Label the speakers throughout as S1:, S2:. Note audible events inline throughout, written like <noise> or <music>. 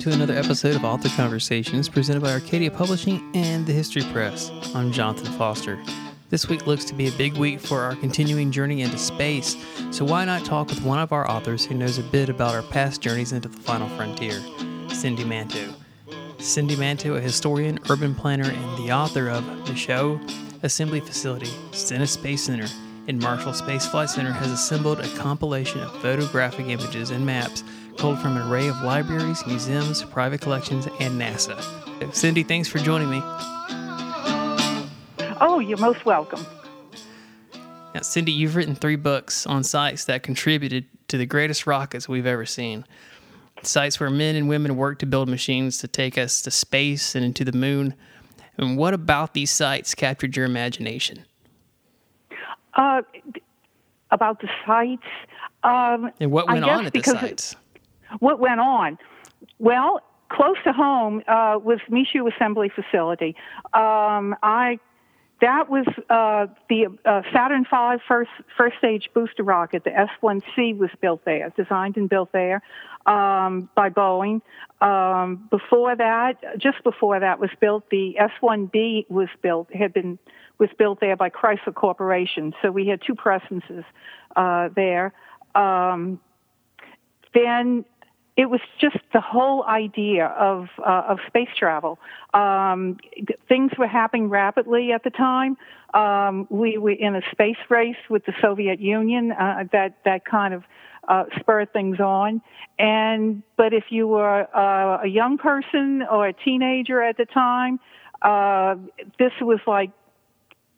S1: to another episode of Author Conversations presented by Arcadia Publishing and the History Press. I'm Jonathan Foster. This week looks to be a big week for our continuing journey into space, so why not talk with one of our authors who knows a bit about our past journeys into the final frontier, Cindy Manto. Cindy Manto, a historian, urban planner, and the author of Michoud, Assembly Facility, Stennis Space Center, and Marshall Space Flight Center, has assembled a compilation of photographic images and maps pulled from an array of libraries, museums, private collections, and NASA. Cindy, thanks for joining me.
S2: Oh, you're most welcome.
S1: Now, Cindy, you've written three books on sites that contributed to the greatest rockets we've ever seen. Sites where men and women worked to build machines to take us to space and into the moon. And what about these sites captured your imagination?
S2: Uh, about the sites. Um,
S1: and what went on at the sites?
S2: What went on? Well, close to home uh, was Michoud Assembly Facility. Um, I that was uh, the uh, Saturn V first first stage booster rocket. The S1C was built there, designed and built there um, by Boeing. Um, before that, just before that was built, the S1B was built had been was built there by Chrysler Corporation. So we had two presences uh, there. Um, then it was just the whole idea of uh, of space travel. Um, things were happening rapidly at the time. Um, we were in a space race with the Soviet Union uh, that that kind of uh, spurred things on. And but if you were uh, a young person or a teenager at the time, uh, this was like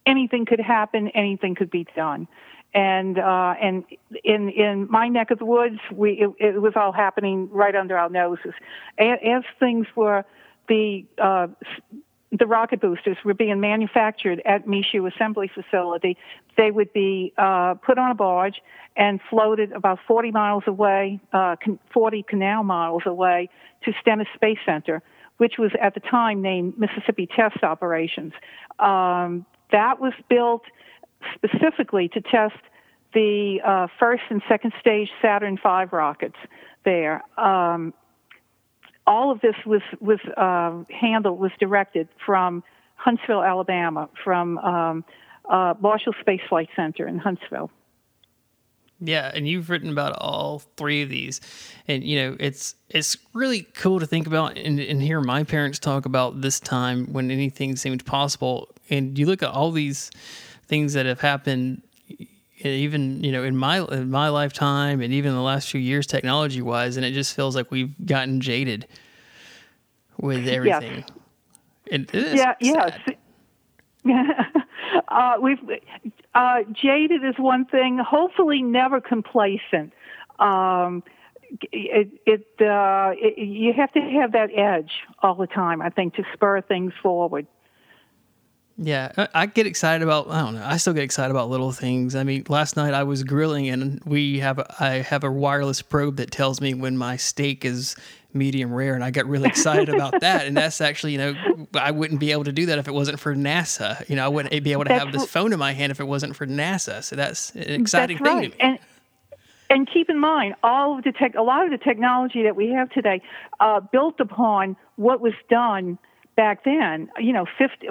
S2: anything could happen, anything could be done and uh, and in in my neck of the woods, we it, it was all happening right under our noses. As, things were, the uh, the rocket boosters were being manufactured at Michoud Assembly Facility. They would be uh, put on a barge and floated about 40 miles away, uh, 40 canal miles away, to Stennis Space Center, which was at the time named Mississippi Test Operations. Um, that was built specifically to test the uh, first and second stage Saturn V rockets there. Um, all of this was was uh, handled was directed from Huntsville, Alabama, from um, uh, Marshall Space Flight Center in Huntsville.
S1: Yeah, and you've written about all three of these, and you know it's it's really cool to think about and, and hear my parents talk about this time when anything seemed possible. And you look at all these things that have happened even you know in my in my lifetime and even in the last few years technology wise and it just feels like we've gotten jaded with everything.
S2: Yes. It, yeah yes. <laughs> uh, we've uh, jaded is one thing hopefully never complacent. Um, it, it, uh, it, you have to have that edge all the time i think to spur things forward
S1: yeah, I get excited about. I don't know. I still get excited about little things. I mean, last night I was grilling, and we have. A, I have a wireless probe that tells me when my steak is medium rare, and I got really excited about <laughs> that. And that's actually, you know, I wouldn't be able to do that if it wasn't for NASA. You know, I wouldn't be able to that's have this phone in my hand if it wasn't for NASA. So that's an exciting
S2: that's
S1: right.
S2: thing to me. And- and keep in mind, all of the tech, a lot of the technology that we have today, uh, built upon what was done back then. You know, 50,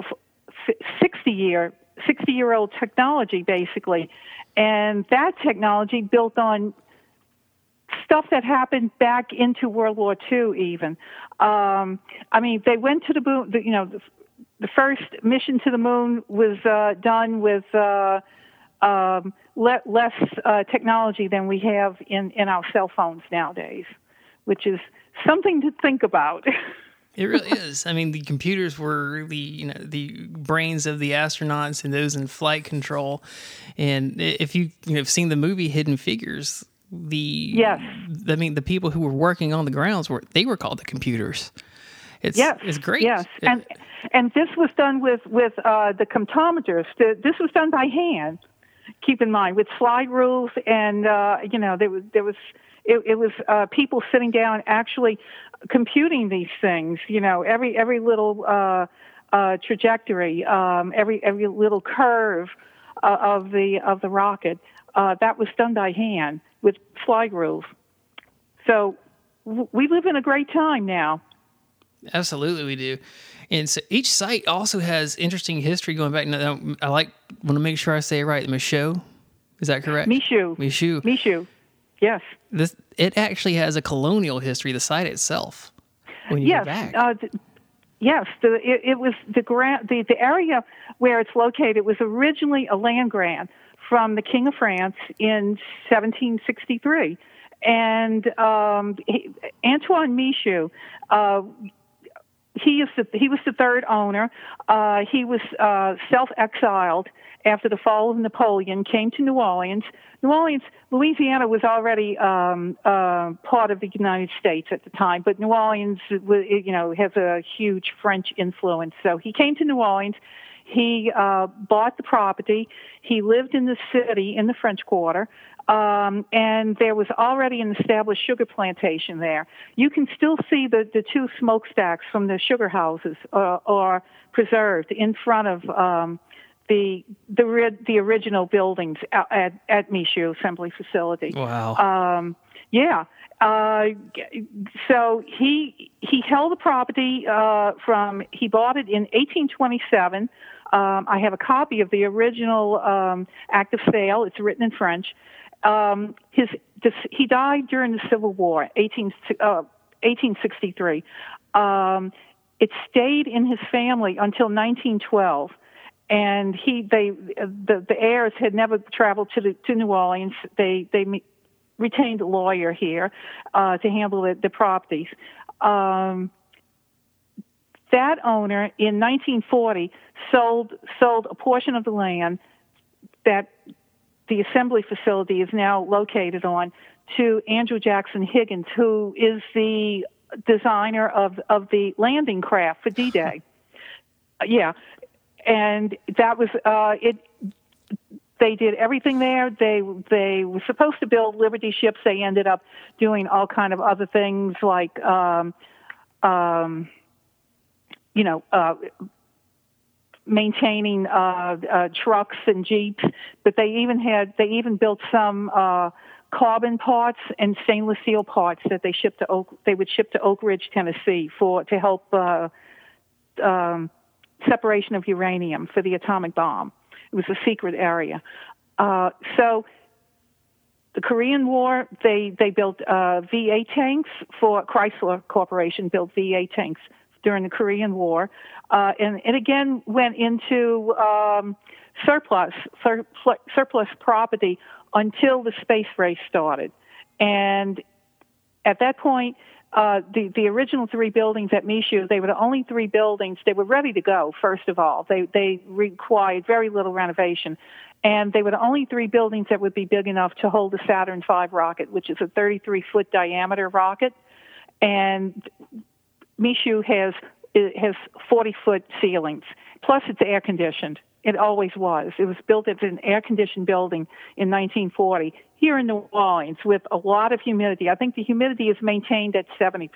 S2: 60 year 60 year old technology basically. And that technology built on stuff that happened back into World War II even. Um, I mean they went to the moon the, you know the, the, first mission to the moon was uh, done with uh, um, le- less uh, technology than we have in, in our cell phones nowadays which is something to think about <laughs>
S1: It really is. I mean, the computers were the you know the brains of the astronauts and those in flight control. And if you you know have seen the movie Hidden Figures, the
S2: yes,
S1: I mean the people who were working on the grounds were they were called the computers. It's
S2: yes,
S1: it's great.
S2: Yes, it, and and this was done with with uh, the comptometers. This was done by hand. Keep in mind with slide rules, and uh, you know there was there was it, it was uh, people sitting down actually computing these things. You know, every every little uh, uh, trajectory, um, every every little curve uh, of the of the rocket. Uh, that was done by hand with slide rules. So we live in a great time now.
S1: Absolutely, we do. And so each site also has interesting history going back. Now, I like want to make sure I say it right. Michoud, is that correct?
S2: Michoud.
S1: Michoud.
S2: Michoud. Yes.
S1: This it actually has a colonial history. The site itself. When you
S2: yes.
S1: go back.
S2: Uh, th- yes. The, it, it was the grant. The the area where it's located was originally a land grant from the King of France in 1763, and um, he, Antoine Michoud. Uh, he is the, he was the third owner. Uh, he was uh, self-exiled after the fall of Napoleon. Came to New Orleans. New Orleans, Louisiana was already um, uh, part of the United States at the time, but New Orleans, you know, has a huge French influence. So he came to New Orleans. He uh, bought the property. He lived in the city in the French Quarter. Um, and there was already an established sugar plantation there. You can still see the, the two smokestacks from the sugar houses uh, are preserved in front of um, the the the original buildings at at Michoud Assembly Facility.
S1: Wow.
S2: Um, yeah. Uh, so he he held the property uh, from he bought it in 1827. Um, I have a copy of the original um, act of sale. It's written in French. Um, his he died during the Civil War, 18, uh, 1863. Um, it stayed in his family until 1912 and he they the the heirs had never traveled to the to New Orleans. They they retained a lawyer here uh, to handle the, the properties. Um, that owner in 1940 sold sold a portion of the land that the assembly facility is now located on to Andrew Jackson Higgins, who is the designer of of the landing craft for D-Day. <laughs> yeah, and that was uh, it. They did everything there. They they were supposed to build Liberty ships. They ended up doing all kind of other things like, um, um, you know, uh, maintaining uh, uh, trucks and jeeps. But they even had they even built some uh, carbon parts and stainless steel parts that they shipped to Oak. They would ship to Oak Ridge, Tennessee, for to help. Uh, um, separation of uranium for the atomic bomb. It was a secret area. Uh, so the Korean War, they they built uh, VA tanks for Chrysler Corporation built VA tanks during the Korean War, uh, and it again went into um, surplus sur- surplus property until the space race started, and at that point uh, the the original three buildings at Michoud, they were the only three buildings. They were ready to go. First of all, they they required very little renovation, and they were the only three buildings that would be big enough to hold the Saturn V rocket, which is a 33 foot diameter rocket, and Michoud has has 40 foot ceilings. Plus, it's air conditioned. It always was. It was built as an air conditioned building in 1940 here in New Orleans with a lot of humidity. I think the humidity is maintained at 70%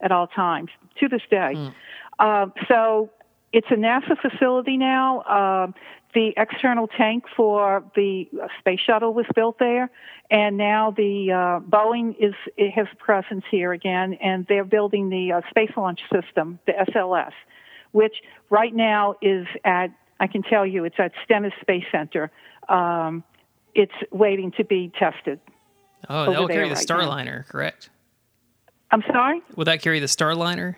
S2: at all times to this day. Mm. Uh, so it's a NASA facility now. Uh, the external tank for the space shuttle was built there, and now the uh, Boeing is it has presence here again, and they're building the uh, space launch system, the SLS, which right now is at I can tell you it's at Stennis Space Center. Um, it's waiting to be tested.
S1: Oh, that will carry the right Starliner, now. correct?
S2: I'm sorry?
S1: Will that carry the Starliner?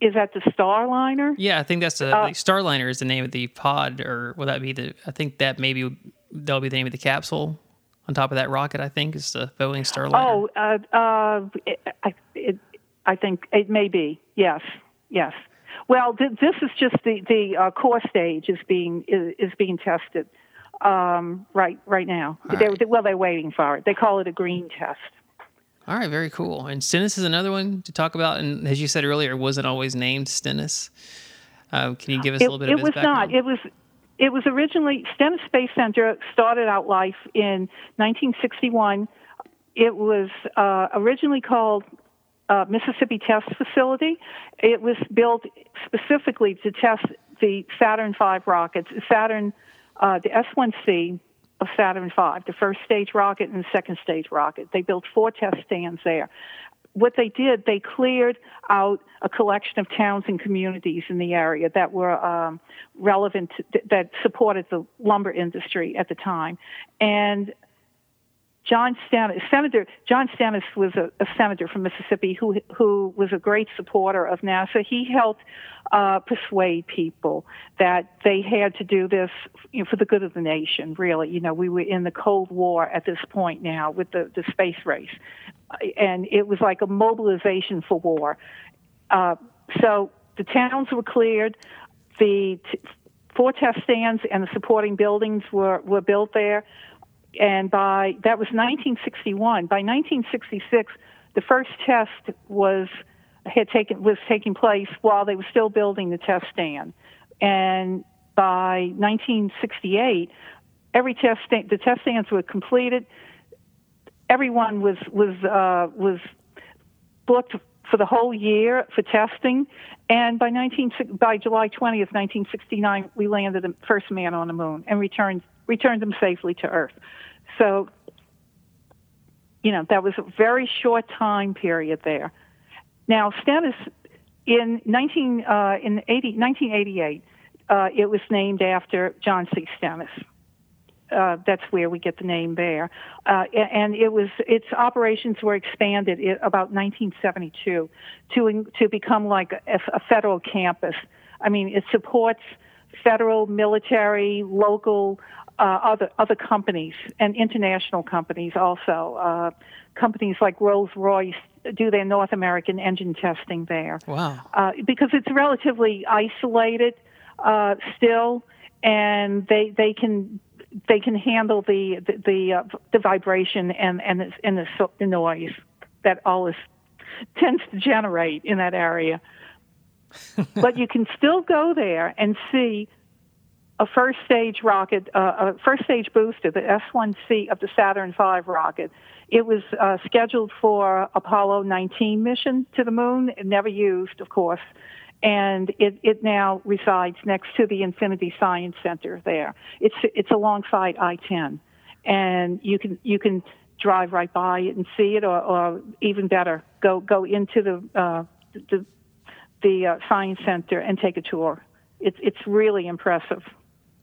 S2: Is that the Starliner?
S1: Yeah, I think that's the, uh, the Starliner is the name of the pod, or will that be the? I think that maybe that'll be the name of the capsule on top of that rocket. I think is the Boeing Starliner.
S2: Oh, uh, uh, it, I, it, I think it may be. Yes, yes. Well, th- this is just the the uh, core stage is being is, is being tested um, right right now. They, right. well, they're waiting for it. They call it a green test.
S1: All right, very cool. And Stennis is another one to talk about. And as you said earlier, wasn't always named Stennis. Uh, can you give us
S2: it,
S1: a little bit
S2: it
S1: of
S2: was
S1: background?
S2: not. It was it was originally Stennis Space Center started out life in 1961. It was uh, originally called uh, Mississippi Test Facility. It was built specifically to test the Saturn V rockets. Saturn, uh, the S1C of Saturn V, the first stage rocket and the second stage rocket. They built four test stands there. What they did, they cleared out a collection of towns and communities in the area that were um, relevant, to, that supported the lumber industry at the time. And John Stennis, Senator John Stennis was a, a, senator from Mississippi who who was a great supporter of NASA. He helped uh, persuade people that they had to do this you know, for the good of the nation. Really, you know, we were in the Cold War at this point now with the the space race, and it was like a mobilization for war. Uh, so the towns were cleared. The t- four test stands and the supporting buildings were were built there and by that was 1961. By 1966, the first test was had taken was taking place while they were still building the test stand, and by 1968, every test the test stands were completed. Everyone was was uh, was booked for the whole year for testing, and by 19 by July 20th, 1969, we landed the first man on the moon and returned returned them safely to Earth. So, you know, that was a very short time period there. Now, Stennis, in 19, uh, in 80, 1988, uh, it was named after John C. Stennis. Uh, that's where we get the name there. Uh, and it was its operations were expanded about 1972 to to become like a, a, federal campus. I mean, it supports federal, military, local, uh, other other companies and international companies also. Uh, companies like Rolls Royce do their North American engine testing there.
S1: Wow! Uh,
S2: because it's relatively isolated uh, still, and they they can they can handle the the the, uh, the vibration and and the, and the, the noise that all this tends to generate in that area. <laughs> but you can still go there and see a first stage rocket, uh, a first stage booster, the S1C of the Saturn V rocket. It was uh, scheduled for Apollo 19 mission to the moon, never used, of course, and it, it now resides next to the Infinity Science Center there. It's it's alongside I-10, and you can you can drive right by it and see it, or, or even better, go go into the uh, the, the uh, science center and take a tour. It's it's really impressive.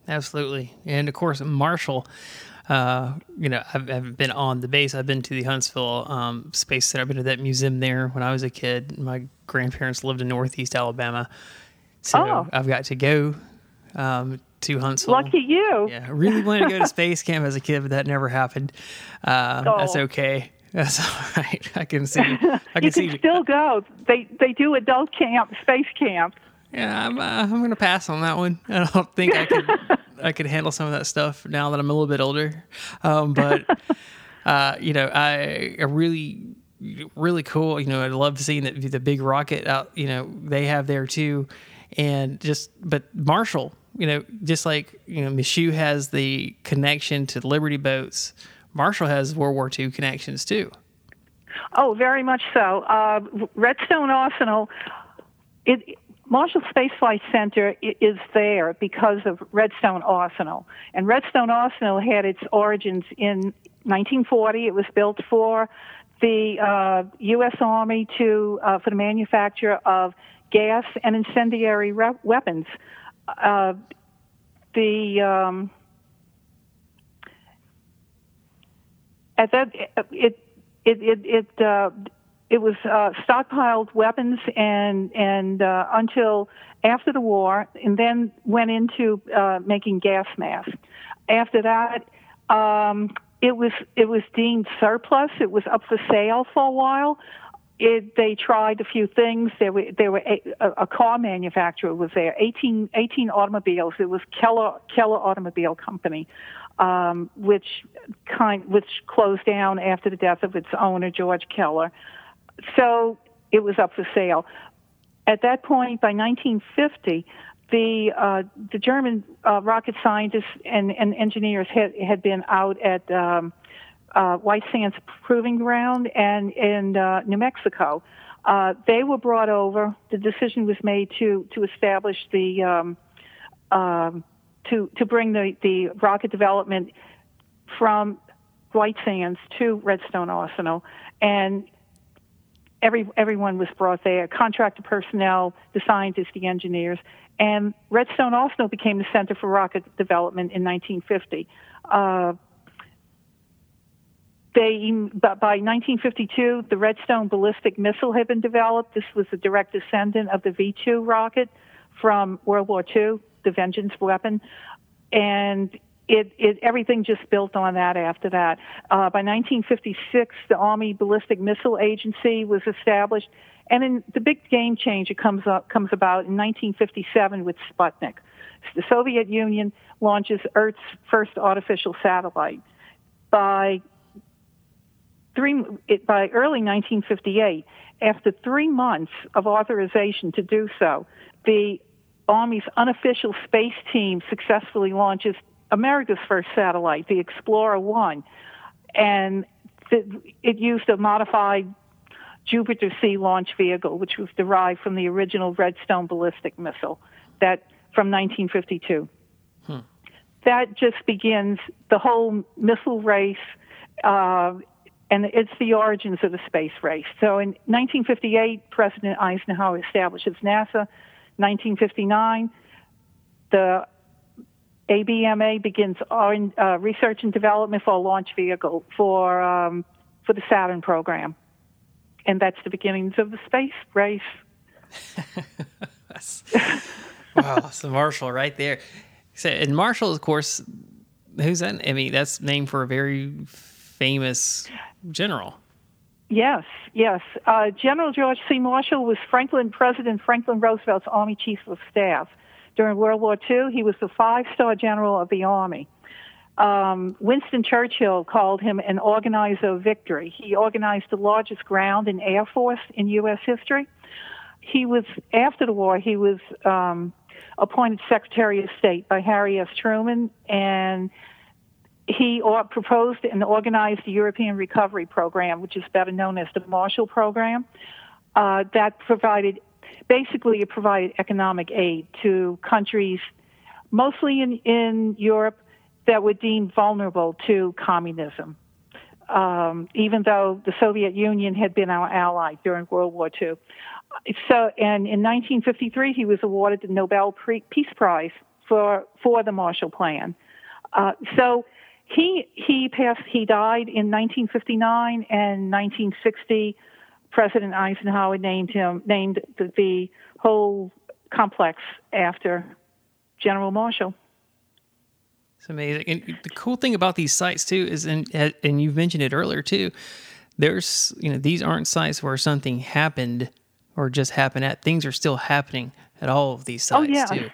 S1: Absolutely. And of course, Marshall, uh, you know, I've, I've, been on the base. I've been to the Huntsville um, Space Center. I've been to that museum there when I was a kid. My grandparents lived in Northeast Alabama. So oh. I've got to go um, to Huntsville.
S2: Lucky you.
S1: Yeah, I really wanted to go to space camp as a kid, but that never happened. Uh, oh. That's okay. That's <laughs> all right. I can see. I <laughs>
S2: can you see. can still go. They they do adult camp, space camp.
S1: Yeah, I'm. Uh, I'm gonna pass on that one. I don't think I could. <laughs> I could handle some of that stuff now that I'm a little bit older. Um, but <laughs> uh, you know, I, I really, really cool. You know, I love seeing that the big rocket out. You know, they have there too, and just but Marshall. You know, just like you know, Michoud has the connection to Liberty boats. Marshall has World War II connections too.
S2: Oh, very much so. Uh, Redstone Arsenal. It Marshall Space Flight Center is there because of Redstone Arsenal. And Redstone Arsenal had its origins in 1940. It was built for the uh, U.S. Army to uh, for the manufacture of gas and incendiary re- weapons. Uh, the um, at that it it it, it uh, it was uh, stockpiled weapons and and uh, until after the war, and then went into uh, making gas masks. After that, um, it was it was deemed surplus. It was up for sale for a while. It, they tried a few things. There were there were a, a, car manufacturer was there. 18, 18 automobiles. It was Keller Keller Automobile Company, um, which kind which closed down after the death of its owner George Keller so it was up for sale. At that point, by 1950, the uh, the German uh, rocket scientists and, and engineers had had been out at um, uh, White Sands Proving Ground and in uh, New Mexico. Uh, they were brought over. The decision was made to to establish the um, um, to to bring the the rocket development from White Sands to Redstone Arsenal, and every everyone was brought there. Contractor personnel, the scientists, the engineers, and Redstone also became the center for rocket development in 1950. Uh, they, by 1952, the Redstone ballistic missile had been developed. This was a direct descendant of the V 2 rocket from World War II, the Vengeance weapon. And it, it, everything just built on that after that. Uh, by 1956, the Army Ballistic Missile Agency was established, and then the big game changer comes up comes about in 1957 with Sputnik. The Soviet Union launches Earth's first artificial satellite. By three, it, by early 1958, after three months of authorization to do so, the Army's unofficial space team successfully launches America's first satellite, the Explorer 1. And it used a modified Jupiter C launch vehicle, which was derived from the original Redstone ballistic missile that from 1952. Hmm. That just begins the whole missile race. Uh, and it's the origins of the space race. So in 1958, President Eisenhower establishes NASA. 1959, the ABMA begins uh, research and development for a launch vehicle for um, for the Saturn program, and that's the beginnings of the space race. <laughs>
S1: wow, so Marshall right there. So, and Marshall, of course, who's that? I mean, that's named for a very famous general.
S2: Yes, yes. Uh, general George C. Marshall was Franklin President Franklin Roosevelt's Army Chief of Staff. During World War II, he was the five star general of the Army. Um, Winston Churchill called him an organizer of victory. He organized the largest ground and air force in U.S. history. He was, after the war, he was um, appointed Secretary of State by Harry S. Truman, and he proposed and organized the European Recovery Program, which is better known as the Marshall Program, uh, that provided basically it provided economic aid to countries, mostly in, in Europe, that were deemed vulnerable to communism. Um, even though the Soviet Union had been our ally during World War II. So, and in 1953, he was awarded the Nobel Peace Prize for for the Marshall Plan. Uh, so he he passed. He died in 1959 and 1960. President Eisenhower named him named the, the whole complex after General Marshall.
S1: It's amazing. And the cool thing about these sites too is, and and you've mentioned it earlier too. There's you know these aren't sites where something happened or just happened at. Things are still happening at all of these sites oh, yeah. too.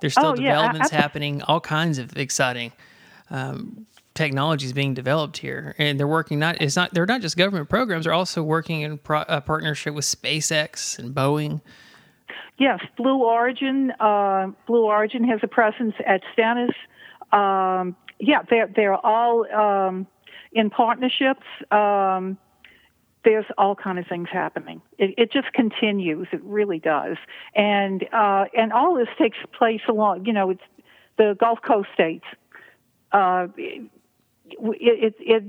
S1: There's still oh, developments yeah, happening, all kinds of exciting um, technologies being developed here, and they're working not it's not they're not just government programs; they're also working in pro, partnership with SpaceX and Boeing.
S2: Yes, Blue Origin. Uh, Blue Origin has a presence at Stennis. Um, yeah, they're they're all um, in partnerships. Um, there's all kind of things happening. It, it just continues. It really does, and uh, and all this takes place along. You know, it's the Gulf Coast states uh, it, it, it,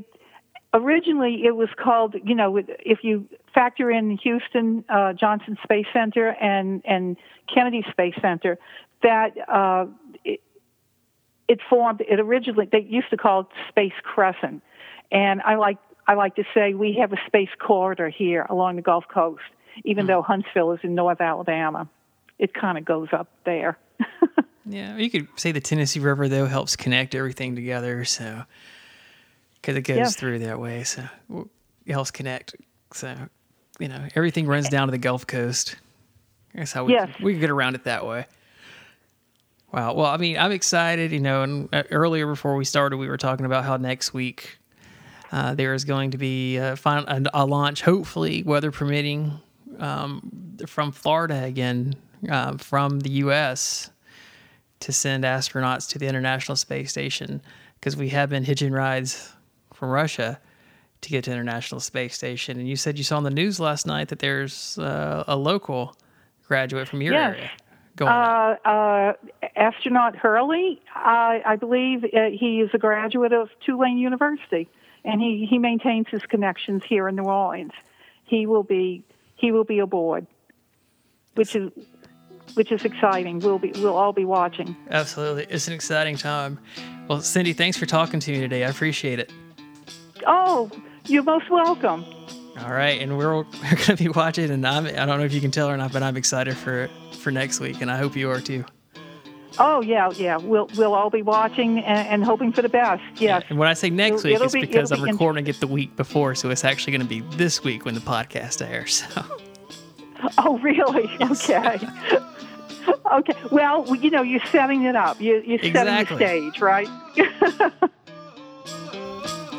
S2: originally it was called, you know, if you factor in Houston uh, Johnson Space Center and and Kennedy Space Center, that uh, it, it formed. It originally they used to call it Space Crescent, and I like I like to say we have a space corridor here along the Gulf Coast, even mm. though Huntsville is in North Alabama. It kind of goes up there. <laughs>
S1: Yeah, you could say the Tennessee River though helps connect everything together, so because it goes yeah. through that way, so it helps connect. So you know everything runs down to the Gulf Coast. That's how we yes. we can get around it that way. Wow. Well, I mean, I'm excited. You know, and uh, earlier before we started, we were talking about how next week uh, there is going to be a, final, a, launch, hopefully, weather permitting, um, from Florida again, uh, from the U.S to send astronauts to the International Space Station because we have been hitching rides from Russia to get to International Space Station. And you said you saw on the news last night that there's uh, a local graduate from your
S2: yes.
S1: area going.
S2: Uh, uh, astronaut Hurley, I, I believe uh, he is a graduate of Tulane University, and he, he maintains his connections here in New Orleans. He will be he will be aboard, which is which is exciting. We'll be we'll all be watching.
S1: Absolutely, it's an exciting time. Well, Cindy, thanks for talking to me today. I appreciate it.
S2: Oh, you're most welcome.
S1: All right, and we're, <laughs> we're going to be watching, and I'm, I don't know if you can tell or not, but I'm excited for for next week, and I hope you are too.
S2: Oh yeah, yeah. We'll we'll all be watching and, and hoping for the best. Yes.
S1: And when I say next
S2: It'll-
S1: week,
S2: it'll
S1: it's
S2: be-
S1: because I'm
S2: be
S1: recording it the week before, so it's actually going to be this week when the podcast airs. <laughs> So.
S2: Oh really? <laughs> Okay. okay. Well, you know, you're setting it up. You you're
S1: Exactly.
S2: setting the stage, right?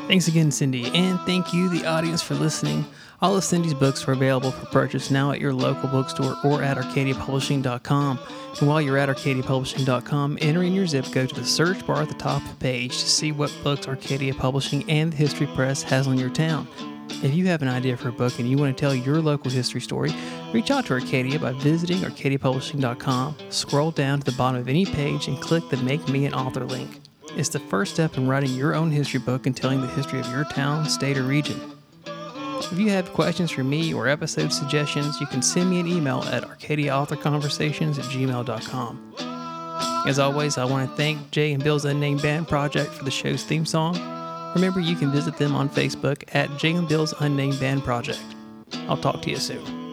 S1: Thanks again, Cindy, and thank you, the audience, for listening. All of Cindy's books are available for purchase now at your local bookstore or at arcadiapublishing.com. And while you're at arcadiapublishing.com, enter in your zip code to the search bar at the top of the page to see what books Arcadia Publishing and the History Press has on your town. If you have an idea for a book and you want to tell your local history story, reach out to Arcadia by visiting arcadiapublishing.com, scroll down to the bottom of any page, and click the Make Me an Author link. It's the first step in writing your own history book and telling the history of your town, state, or region. If you have questions for me or episode suggestions, you can send me an email at arcadiaauthorconversations at gmail.com. As always, I want to thank Jay and Bill's Unnamed Band Project for the show's theme song. Remember, you can visit them on Facebook at Jay and Bill's Unnamed Band Project. I'll talk to you soon.